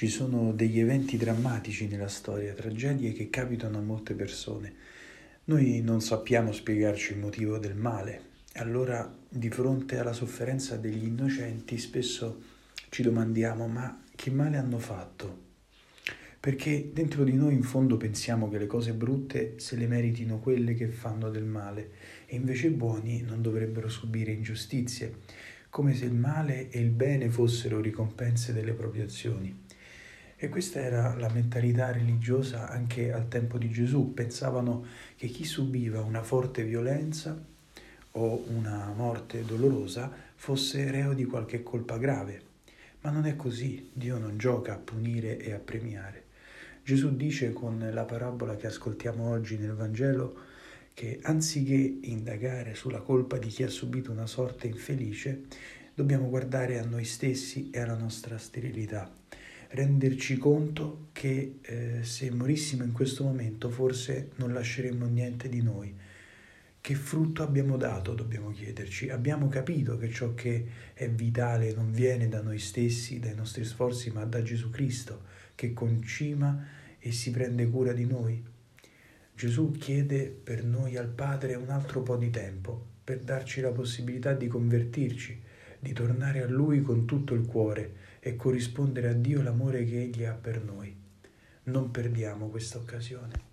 Ci sono degli eventi drammatici nella storia, tragedie che capitano a molte persone. Noi non sappiamo spiegarci il motivo del male, allora di fronte alla sofferenza degli innocenti spesso ci domandiamo ma che male hanno fatto? Perché dentro di noi in fondo pensiamo che le cose brutte se le meritino quelle che fanno del male e invece i buoni non dovrebbero subire ingiustizie, come se il male e il bene fossero ricompense delle proprie azioni. E questa era la mentalità religiosa anche al tempo di Gesù. Pensavano che chi subiva una forte violenza o una morte dolorosa fosse reo di qualche colpa grave. Ma non è così, Dio non gioca a punire e a premiare. Gesù dice con la parabola che ascoltiamo oggi nel Vangelo che anziché indagare sulla colpa di chi ha subito una sorte infelice, dobbiamo guardare a noi stessi e alla nostra sterilità renderci conto che eh, se morissimo in questo momento forse non lasceremmo niente di noi. Che frutto abbiamo dato, dobbiamo chiederci. Abbiamo capito che ciò che è vitale non viene da noi stessi, dai nostri sforzi, ma da Gesù Cristo, che concima e si prende cura di noi. Gesù chiede per noi al Padre un altro po' di tempo, per darci la possibilità di convertirci, di tornare a Lui con tutto il cuore e corrispondere a Dio l'amore che Egli ha per noi. Non perdiamo questa occasione.